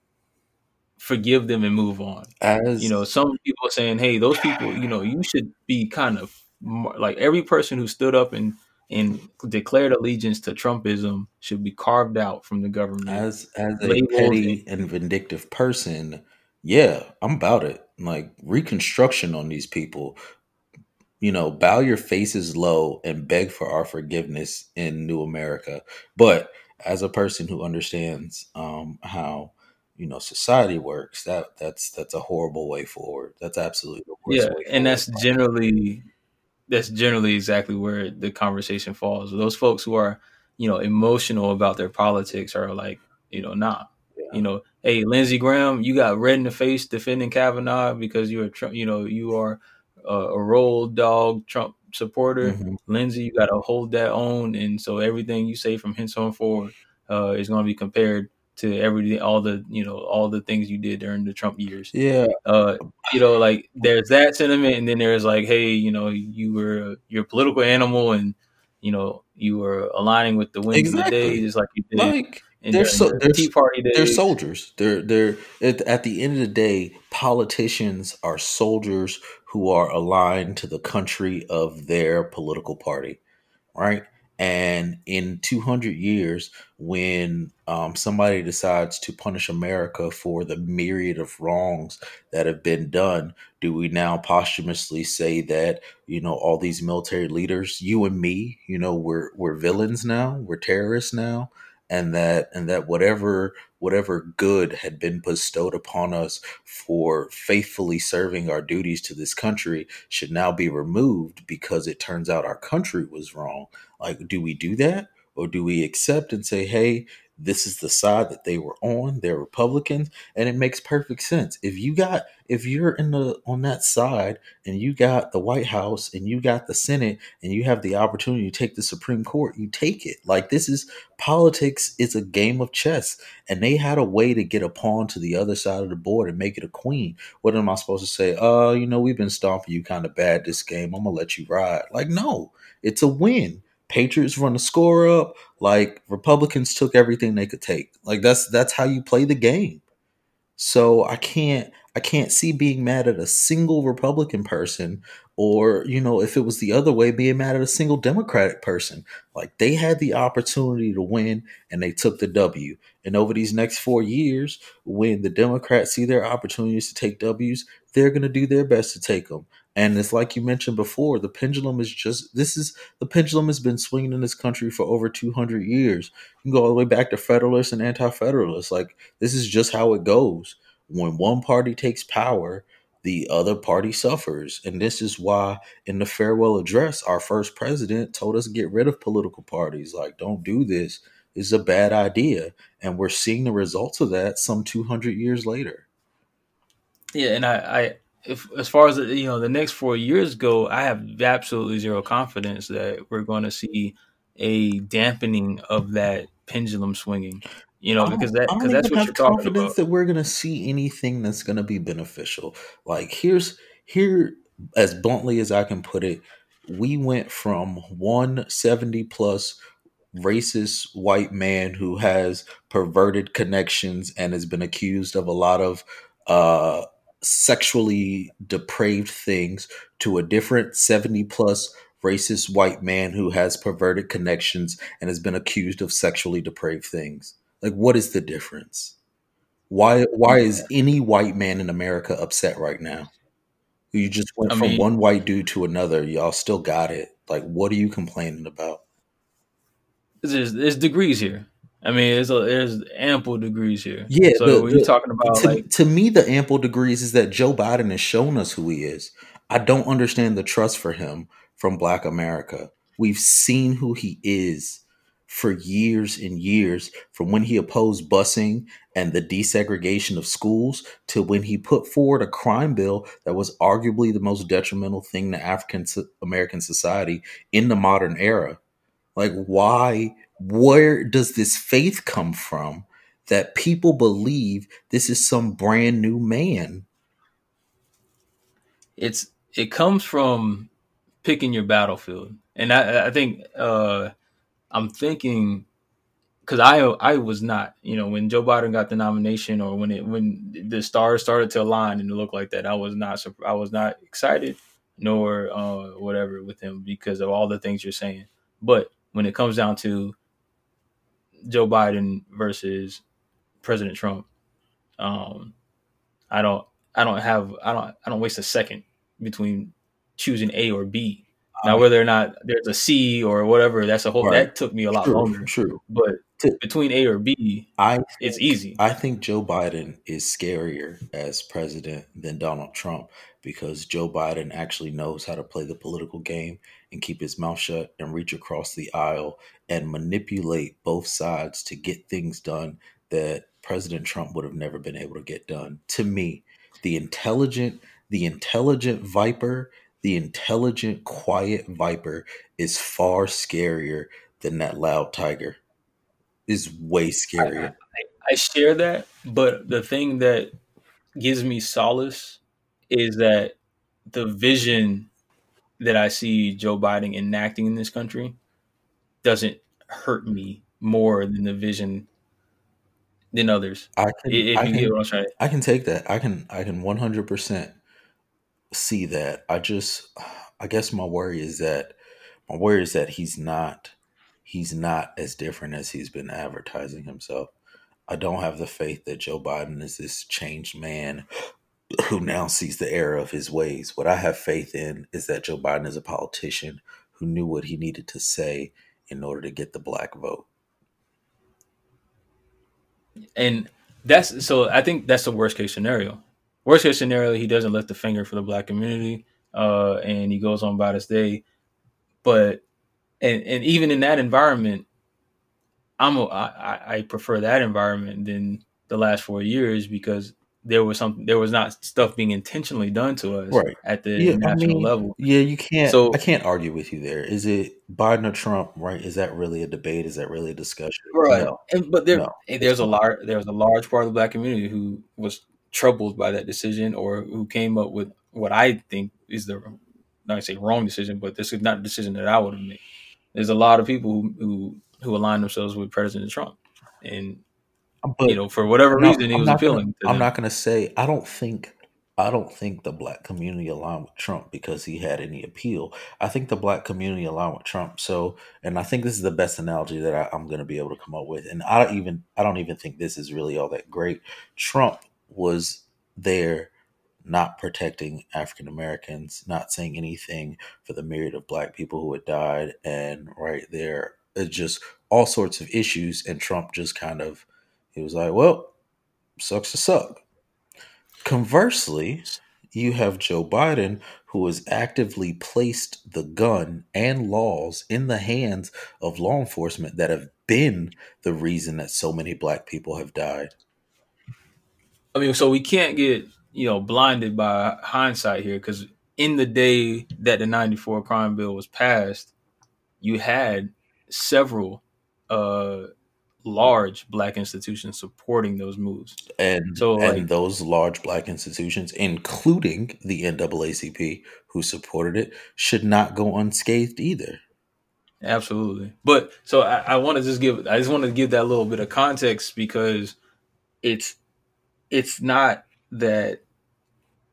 forgive them and move on as you know some people are saying hey those people you know you should be kind of like every person who stood up and and declared allegiance to trumpism should be carved out from the government. As as a labeled petty and vindictive person yeah i'm about it. Like reconstruction on these people. You know bow your faces low and beg for our forgiveness in new america. But as a person who understands um how you know society works that that's that's a horrible way forward. That's absolutely the worst yeah and that's generally that's generally exactly where the conversation falls those folks who are you know emotional about their politics are like you know nah Yeah. you know hey lindsey graham you got red in the face defending kavanaugh because you're a Trump, you know you are a, a roll dog trump supporter Mhm. lindsey you got to hold that own and so everything you say from hence on forward uh, is going to be compared to everything all the you know all the things you did during the trump years yeah uh, you know, like there's that sentiment, and then there's like, hey, you know, you were you're a political animal, and you know, you were aligning with the winds of the day, just like you did like And they're so the they're, Tea Party they're soldiers. They're they're at, at the end of the day, politicians are soldiers who are aligned to the country of their political party, right? And in 200 years, when um, somebody decides to punish America for the myriad of wrongs that have been done, do we now posthumously say that you know all these military leaders, you and me, you know, we're we're villains now, we're terrorists now, and that and that whatever whatever good had been bestowed upon us for faithfully serving our duties to this country should now be removed because it turns out our country was wrong like, do we do that? Or do we accept and say, hey, this is the side that they were on, they're Republicans, and it makes perfect sense. If you got if you're in the on that side and you got the White House and you got the Senate and you have the opportunity to take the Supreme Court, you take it. Like this is politics is a game of chess and they had a way to get a pawn to the other side of the board and make it a queen. What am I supposed to say? Uh, you know, we've been stomping you kind of bad this game. I'm gonna let you ride. Like, no, it's a win Patriots run the score up. Like Republicans took everything they could take. Like that's that's how you play the game. So I can't I can't see being mad at a single Republican person or, you know, if it was the other way, being mad at a single Democratic person. Like they had the opportunity to win and they took the W. And over these next four years, when the Democrats see their opportunities to take W's, they're going to do their best to take them. And it's like you mentioned before, the pendulum is just this is the pendulum has been swinging in this country for over 200 years. You can go all the way back to Federalists and Anti Federalists. Like, this is just how it goes. When one party takes power, the other party suffers. And this is why, in the farewell address, our first president told us to get rid of political parties. Like, don't do this. Is a bad idea. And we're seeing the results of that some 200 years later. Yeah, and I, I if as far as you know the next four years go, I have absolutely zero confidence that we're going to see a dampening of that pendulum swinging. You know, because that because that's what you're talking about. That we're going to see anything that's going to be beneficial. Like here's here as bluntly as I can put it, we went from 170 plus racist white man who has perverted connections and has been accused of a lot of uh sexually depraved things to a different 70 plus racist white man who has perverted connections and has been accused of sexually depraved things. Like what is the difference? Why why is any white man in America upset right now? You just went I from mean, one white dude to another. Y'all still got it. Like what are you complaining about? There's there's degrees here. I mean, there's a, there's ample degrees here. Yeah. So the, when you're talking about to, like to me, the ample degrees is that Joe Biden has shown us who he is. I don't understand the trust for him from Black America. We've seen who he is for years and years, from when he opposed busing and the desegregation of schools to when he put forward a crime bill that was arguably the most detrimental thing to African American society in the modern era. Like, why? Where does this faith come from that people believe this is some brand new man? It's it comes from picking your battlefield, and I, I think uh, I'm thinking because I I was not you know when Joe Biden got the nomination or when it when the stars started to align and it looked like that I was not I was not excited nor uh, whatever with him because of all the things you're saying. But when it comes down to Joe Biden versus President Trump, um, I don't I don't have I don't I don't waste a second between choosing A or B. Now whether or not there's a C or whatever, that's a whole right. that took me a lot true, longer. True. But between A or B, I it's easy. I think Joe Biden is scarier as president than Donald Trump because Joe Biden actually knows how to play the political game and keep his mouth shut and reach across the aisle and manipulate both sides to get things done that President Trump would have never been able to get done. To me, the intelligent, the intelligent viper, the intelligent, quiet viper is far scarier than that loud tiger. Is way scarier. I, I, I share that, but the thing that gives me solace is that the vision that I see Joe Biden enacting in this country doesn't hurt me more than the vision than others. I can, If I you can, get what I'm trying. I can take that. I can, I can 100% see that. I just, I guess my worry is that my worry is that he's not, he's not as different as he's been advertising himself. I don't have the faith that Joe Biden is this changed man <gasps> who now sees the error of his ways. What I have faith in is that Joe Biden is a politician who knew what he needed to say in order to get the black vote. And that's so. I think that's the worst case scenario. Worst case scenario, he doesn't lift the finger for the black community, uh, and he goes on about his day. But and and even in that environment, I'm a, I, I prefer that environment than the last four years because there was some there was not stuff being intentionally done to us Right. at the Yeah, I national mean, level. yeah, you can't. So I can't argue with you there. Is it Biden or Trump? Right? Is that really a debate? Is that really a discussion? right, No, and but there no, there's a large there's a large part of the black community who was troubled by that decision or who came up with what I think is the not to say wrong decision, but this is not a decision that I would have made. There's a lot of people who who, who align themselves with President Trump, and But you know for whatever reason he I'm was not gonna. to I'm not gonna say. I don't think. I don't think the black community aligned with Trump because he had any appeal. I think the black community aligned with Trump. So, and I think this is the best analogy that I, I'm going to be able to come up with. And I don't even. I don't even think this is really all that great. Trump was there, not protecting African Americans, not saying anything for the myriad of black people who had died, and right there, it's just all sorts of issues. And Trump just kind of, he was like, "Well." sucks to suck. Conversely, you have Joe Biden, who has actively placed the gun and laws in the hands of law enforcement that have been the reason that so many black people have died. I mean, so we can't get you know blinded by hindsight here because in the day that the '94 crime bill was passed, you had several uh, large black institutions supporting those moves. And So, and like, those large black institutions, including the NAACP, who supported it, should not go unscathed either. absolutely. But so I, I want to just give I just want to give that little bit of context because it's it's not that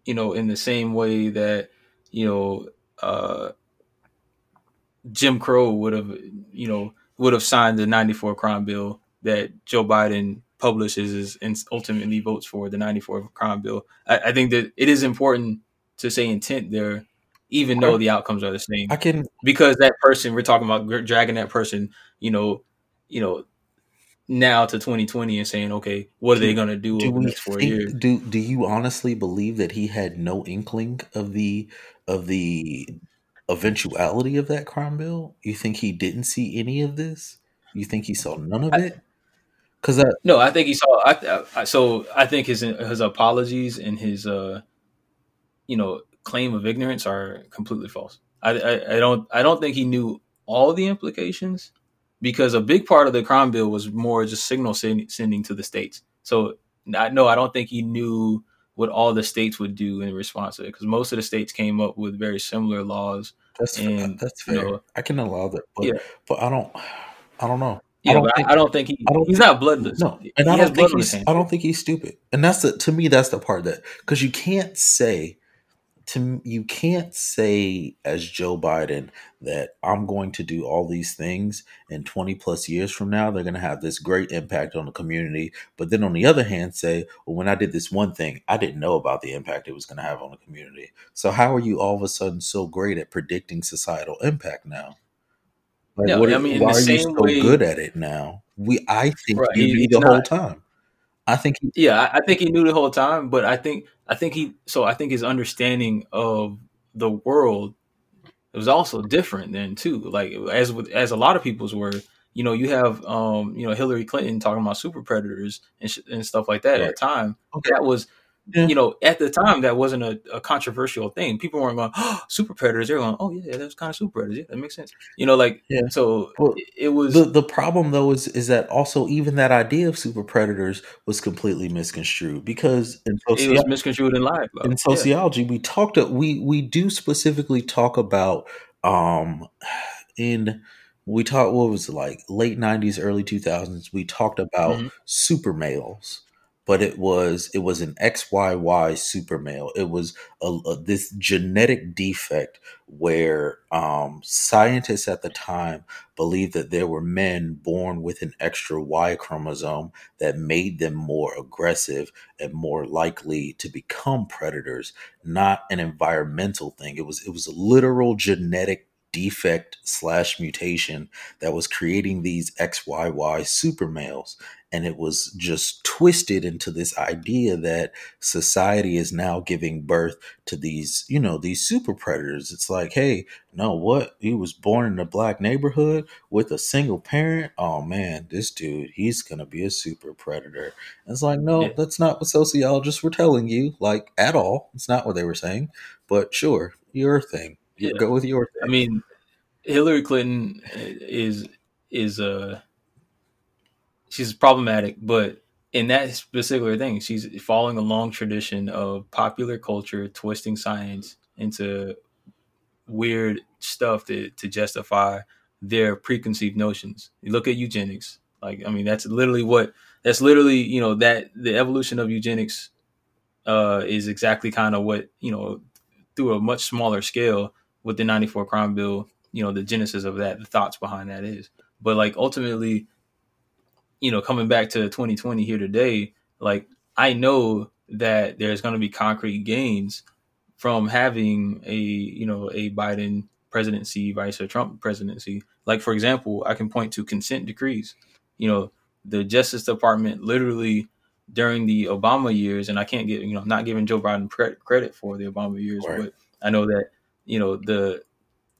you know in the same way that you know uh, Jim Crow would have you know would have signed the 94 crime bill that Joe Biden publishes and ultimately votes for the 94 crime bill. I, I think that it is important to say intent there, even though the outcomes are the same I can because that person we're talking about dragging that person, you know, you know, now to 2020 and saying, okay, what are they going to do do over the next four think years? do do you honestly believe that he had no inkling of the of the eventuality of that crime bill you think he didn't see any of this you think he saw none of I, it because that no, I think he saw. I, I so I think his his apologies and his uh, you know, claim of ignorance are completely false. I, I I don't I don't think he knew all the implications because a big part of the crime bill was more just signal send, sending to the states. So I no, I don't think he knew what all the states would do in response to it because most of the states came up with very similar laws that's and that's you fair know i can allow that but yeah but i don't i don't know i don't think I, don't think he i don't he's not bloodless. No and i don't think blood on his he's i don't think he's stupid. And that's the to me that's the part that because you can't say to you can't say as Joe Biden that I'm going to do all these things and 20 plus years from now they're going to have this great impact on the community. But then on the other hand say well when I did this one thing I didn't know about the impact it was going to have on the community. So how are you all of a sudden so great at predicting societal impact now like no what I mean why the are you same so way good at it now we I think right you he, knew the whole time I think he, yeah I, think he knew the whole time but I think I think he so I think his understanding of the world it was also different then too. Like as with as a lot of people's were, you know, you have um, you know Hillary Clinton talking about super predators and sh- and stuff like that at the time. okay That was yeah you know at the time that wasn't a, a controversial thing. People weren't going oh, super predators. They're going oh yeah that's kind of super predators. Yeah, that makes sense. You know like yeah so well it, was The the problem though is is that also even that idea of super predators was completely misconstrued because in it was misconstrued and lied in about. Yeah. sociology we talked we we do specifically talk about um in we talked what was it like late 90s early 2000s we talked about mm-hmm. super males but it was it was an XYY super male. It was a, a, this genetic defect where um, scientists at the time believed that there were men born with an extra Y chromosome that made them more aggressive and more likely to become predators, not an environmental thing. It was it was a literal genetic defect slash mutation that was creating these XYY super males and it was just twisted into this idea that society is now giving birth to these you know these super predators. It's like hey no what? He was born in a black neighborhood with a single parent? Oh man this dude he's gonna be a super predator. And it's like no yeah. that's not what sociologists were telling you like at all. It's not what they were saying. But sure your thing. Yeah. go with your thing. i mean hillary clinton is is a uh she's problematic, but in that particular thing, she's following a long tradition of popular culture twisting science into weird stuff to, to justify their preconceived notions. You look at eugenics, like I mean, that's literally what that's literally you know that the evolution of eugenics uh, is exactly kind of what you know through a much smaller scale with the 94 crime bill you know the genesis of that the thoughts behind that is but like ultimately you know, coming back to 2020 here today, like I know that there's going to be concrete gains from having a, you know, a Biden presidency vice a Trump presidency. Like for example, I can point to consent decrees. You know, the Justice Department literally during the Obama years, and I can't get you know, I'm not giving Joe Biden credit for the Obama years, right. but I know that you know the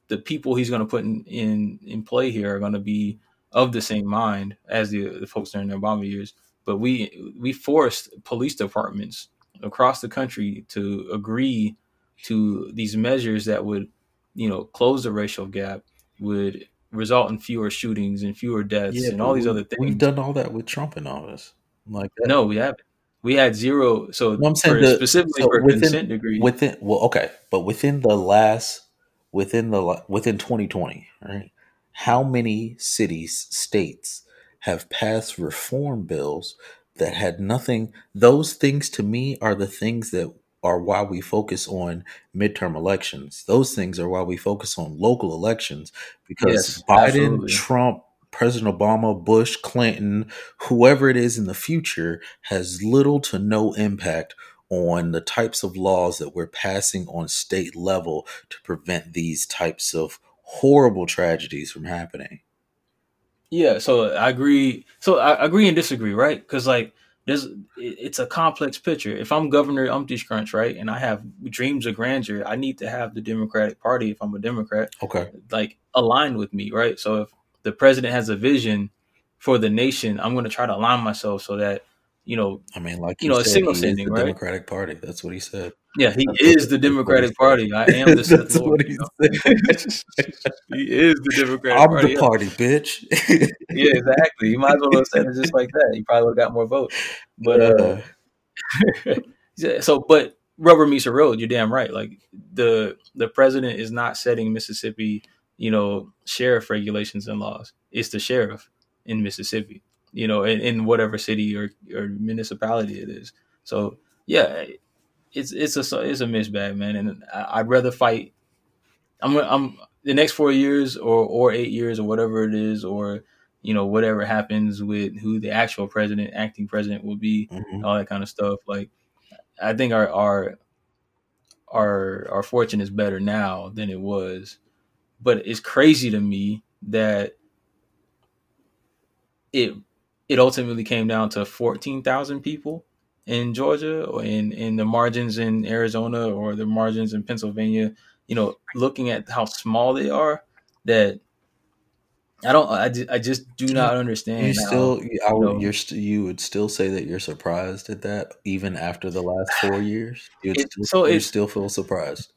the people he's going to put in, in in play here are going to be of the same mind as the, the folks during the Obama years. But we we forced police departments across the country to agree to these measures that would, you know, close the racial gap, would result in fewer shootings and fewer deaths yeah, and all these we, other things. We've done all that with Trump in office. Like that. no, we haven't. We had zero. So no, I'm saying the, specifically so for within, consent decree. Within well, okay, but within the last within the within 2020, right? How many cities, states have passed reform bills that had nothing? Those things to me are the things that are why we focus on midterm elections. Those things are why we focus on local elections because yes, Biden, absolutely. Trump, President Obama, Bush, Clinton, whoever it is in the future has little to no impact on the types of laws that we're passing on state level to prevent these types of horrible tragedies from happening. Yeah, so I agree. So I agree and disagree, right? Because like there's it's a complex picture. If I'm Governor Umpty Scrunch, right, and I have dreams of grandeur, I need to have the Democratic Party, if I'm a Democrat, okay, like aligned with me, right? So if the president has a vision for the nation, I'm going to try to align myself so that you know, I mean, like you, you know, said, a signal sending, right? Democratic Party. That's what he said. Yeah, he That's is the Democratic Party. I <laughs> am the That's Lord, what he said. <laughs> he is the Democratic Party. I'm the party, bitch. <laughs> yeah, exactly. You might as well have said it just like that. He probably would have got more votes. But uh, yeah, so but rubber meets the road. You're damn right. Like the the president is not setting Mississippi, you know, sheriff regulations and laws. It's the sheriff in Mississippi you know, in, in whatever city or, or municipality it is. So yeah, it's it's a it's a mixed bag, man. And I'd rather fight. I'm I'm the next four years or or eight years or whatever it is, or you know whatever happens with who the actual president, acting president will be, mm-hmm. all that kind of stuff. Like I think our our our our fortune is better now than it was, but it's crazy to me that it it ultimately came down to 14,000 people in Georgia or in, in the margins in Arizona or the margins in Pennsylvania, you know, looking at how small they are, that I don't, I, I just do not understand. You still, how, I would, you know, you're st- you would still say that you're surprised at that, even after the last <sighs> four years. You it, still, so you still feel surprised.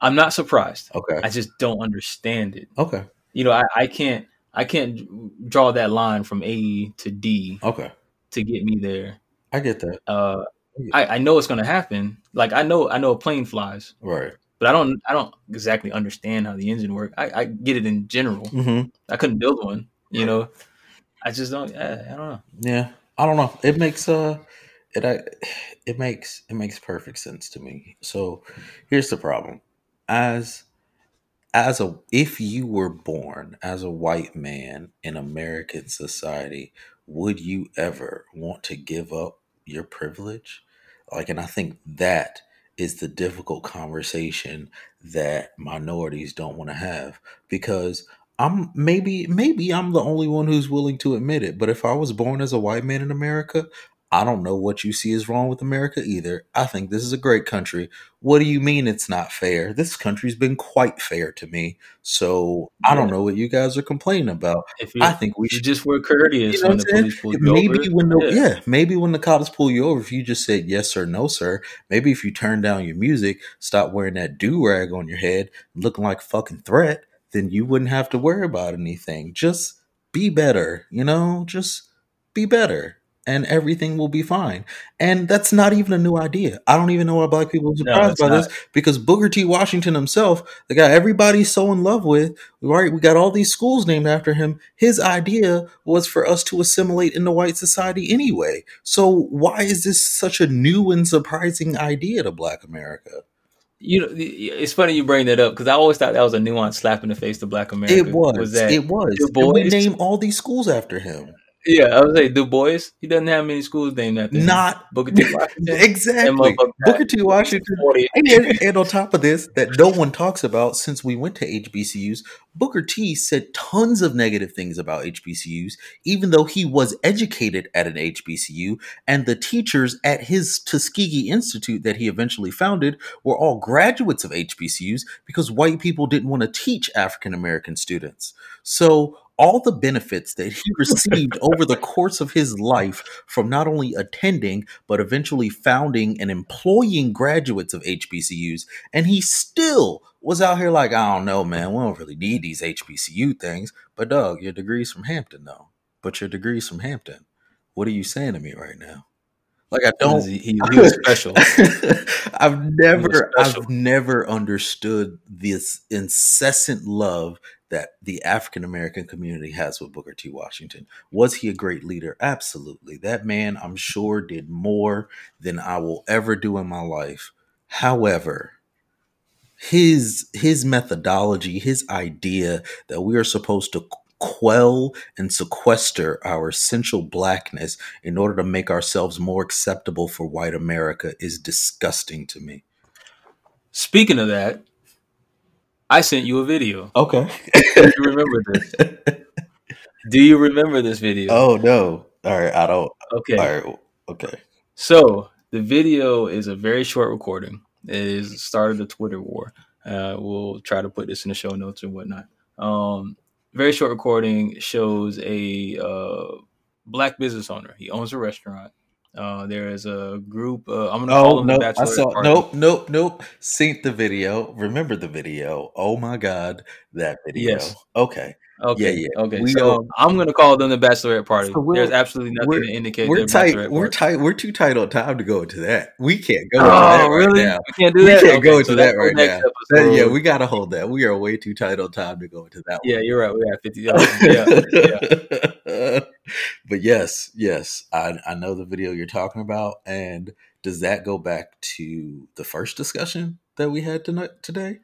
I'm not surprised. Okay, I just don't understand it. Okay, you know, I, I can't. I can't draw that line from A to D. Okay. To get me there. I get that. Uh, I, I know it's gonna happen. Like I know I know a plane flies. Right. but I don't I don't exactly understand how the engine works. I, I get it in general. Mm-hmm. I couldn't build one, you know. I just don't. I, I don't know. Yeah, I don't know. It makes uh, it I, it makes it makes perfect sense to me. So here's the problem: as as a if you were born as a white man in American society, would you ever want to give up your privilege? Like, and I think that is the difficult conversation that minorities don't want to have because I'm maybe maybe I'm the only one who's willing to admit it, but if I was born as a white man in America, I don't know what you see is wrong with America either. I think this is a great country. What do you mean it's not fair? This country's been quite fair to me. So I don't know what you guys are complaining about. If you I think we should just were courteous you know when the police pulled you maybe over, when the yeah. yeah, maybe when the cops pull you over, if you just said yes or no, sir. Maybe if you turn down your music, stop wearing that do rag on your head, looking like a fucking threat, then you wouldn't have to worry about anything. Just be better, you know. Just be better, and everything will be fine. And that's not even a new idea. I don't even know why black people are surprised it's by not. this because Booker T. Washington himself, the guy everybody's so in love with, right? We got all these schools named after him. His idea was for us to assimilate into white society anyway. So why is this such a new and surprising idea to Black America? You know, it's funny you bring that up because I always thought that was a nuanced slap in the face to Black America. It was. that it was. We name all these schools after him. Yeah, I was say Du Bois. He doesn't have many schools named after him. Not Booker T. Washington. Exactly. Booker T. Washington and, and on top of this, that no one talks about since we went to HBCUs, Booker T said tons of negative things about HBCUs, even though he was educated at an HBCU, and the teachers at his Tuskegee Institute that he eventually founded were all graduates of HBCUs because white people didn't want to teach African American students. So all the benefits that he <laughs> received over the course of his life from not only attending but eventually founding and employing graduates of HBCUs, and he still was out here like, I don't know, man, we don't really need these HBCU things. But Doug, your degree's from Hampton, though. But your degree's from Hampton. What are you saying to me right now? Like I don't. He, he, he was special. <laughs> I've never, special. I've never understood this incessant love that the African American community has with Booker T. Washington. Was he a great leader? Absolutely. That man, I'm sure, did more than I will ever do in my life. However, his his methodology, his idea that we are supposed to quell and sequester our essential blackness in order to make ourselves more acceptable for white America is disgusting to me. Speaking of that, I sent you a video. Okay. Do you remember this? <laughs> Do you remember this video? oh no. All right, I don't. okay. All right. Okay. So the video is a very short recording. It is the start of the Twitter war. Uh, we'll try to put this in the show notes and whatnot. Um, very short recording shows a uh, black business owner. He owns a restaurant. Uh, there is a group. Uh, I'm gonna call Oh them no! the I Bachelor. saw. Party. Nope. Nope. Nope. Synced the video. Remember the video? Oh my god, that video. Yes. Okay. Okay. Yeah, yeah. Okay. We so don't- I'm gonna call them the Bachelorette Party. So There's absolutely nothing to indicate We're tight. We're tight. We're too tight on time to go into that. We can't go into Oh, that right really? now. We can't do that. We can't go Okay, into so that that's right next now. episode. yeah, we gotta hold that. We are way too tight on time to go into that. Yeah, one. you're right. We have 50. Oh, yeah, yeah. <laughs> but yes, yes, I I know the video you're talking about, and does that go back to the first discussion that we had tonight today?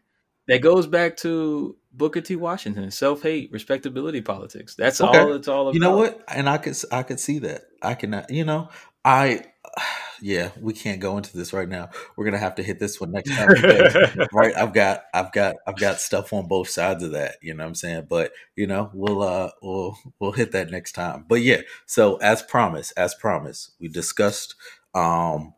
That goes back to Booker T. Washington, self hate, respectability politics. That's Okay. all it's all about. You know what? And I could I could see that. I can you know I <sighs> yeah we can't go into this right now. We're gonna have to hit this one next time. because, <laughs> right i've got i've got i've got stuff on both sides of that you know what i'm saying but you know we'll uh we'll we'll hit that next time but yeah so as promised as promised we discussed um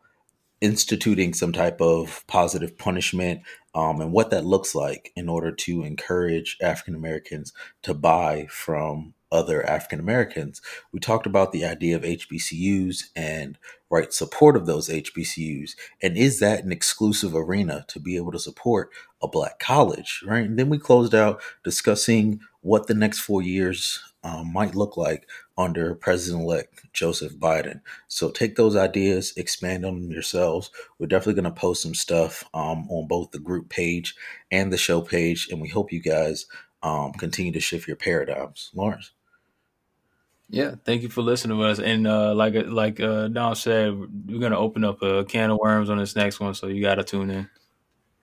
instituting some type of positive punishment um, and what that looks like in order to encourage African Americans to buy from other African Americans. We talked about the idea of HBCUs and right support of those HBCUs, and is that an exclusive arena to be able to support a black college, right? And then we closed out discussing what the next four years um, might look like under President elect Joseph Biden. So take those ideas, expand on them yourselves. We're definitely going to post some stuff um, on both the group page and the show page, and we hope you guys um, continue to shift your paradigms. Lawrence. Yeah, thank you for listening to us. And uh, like like uh, Dom said, we're gonna open up a can of worms on this next one, so you got to tune in.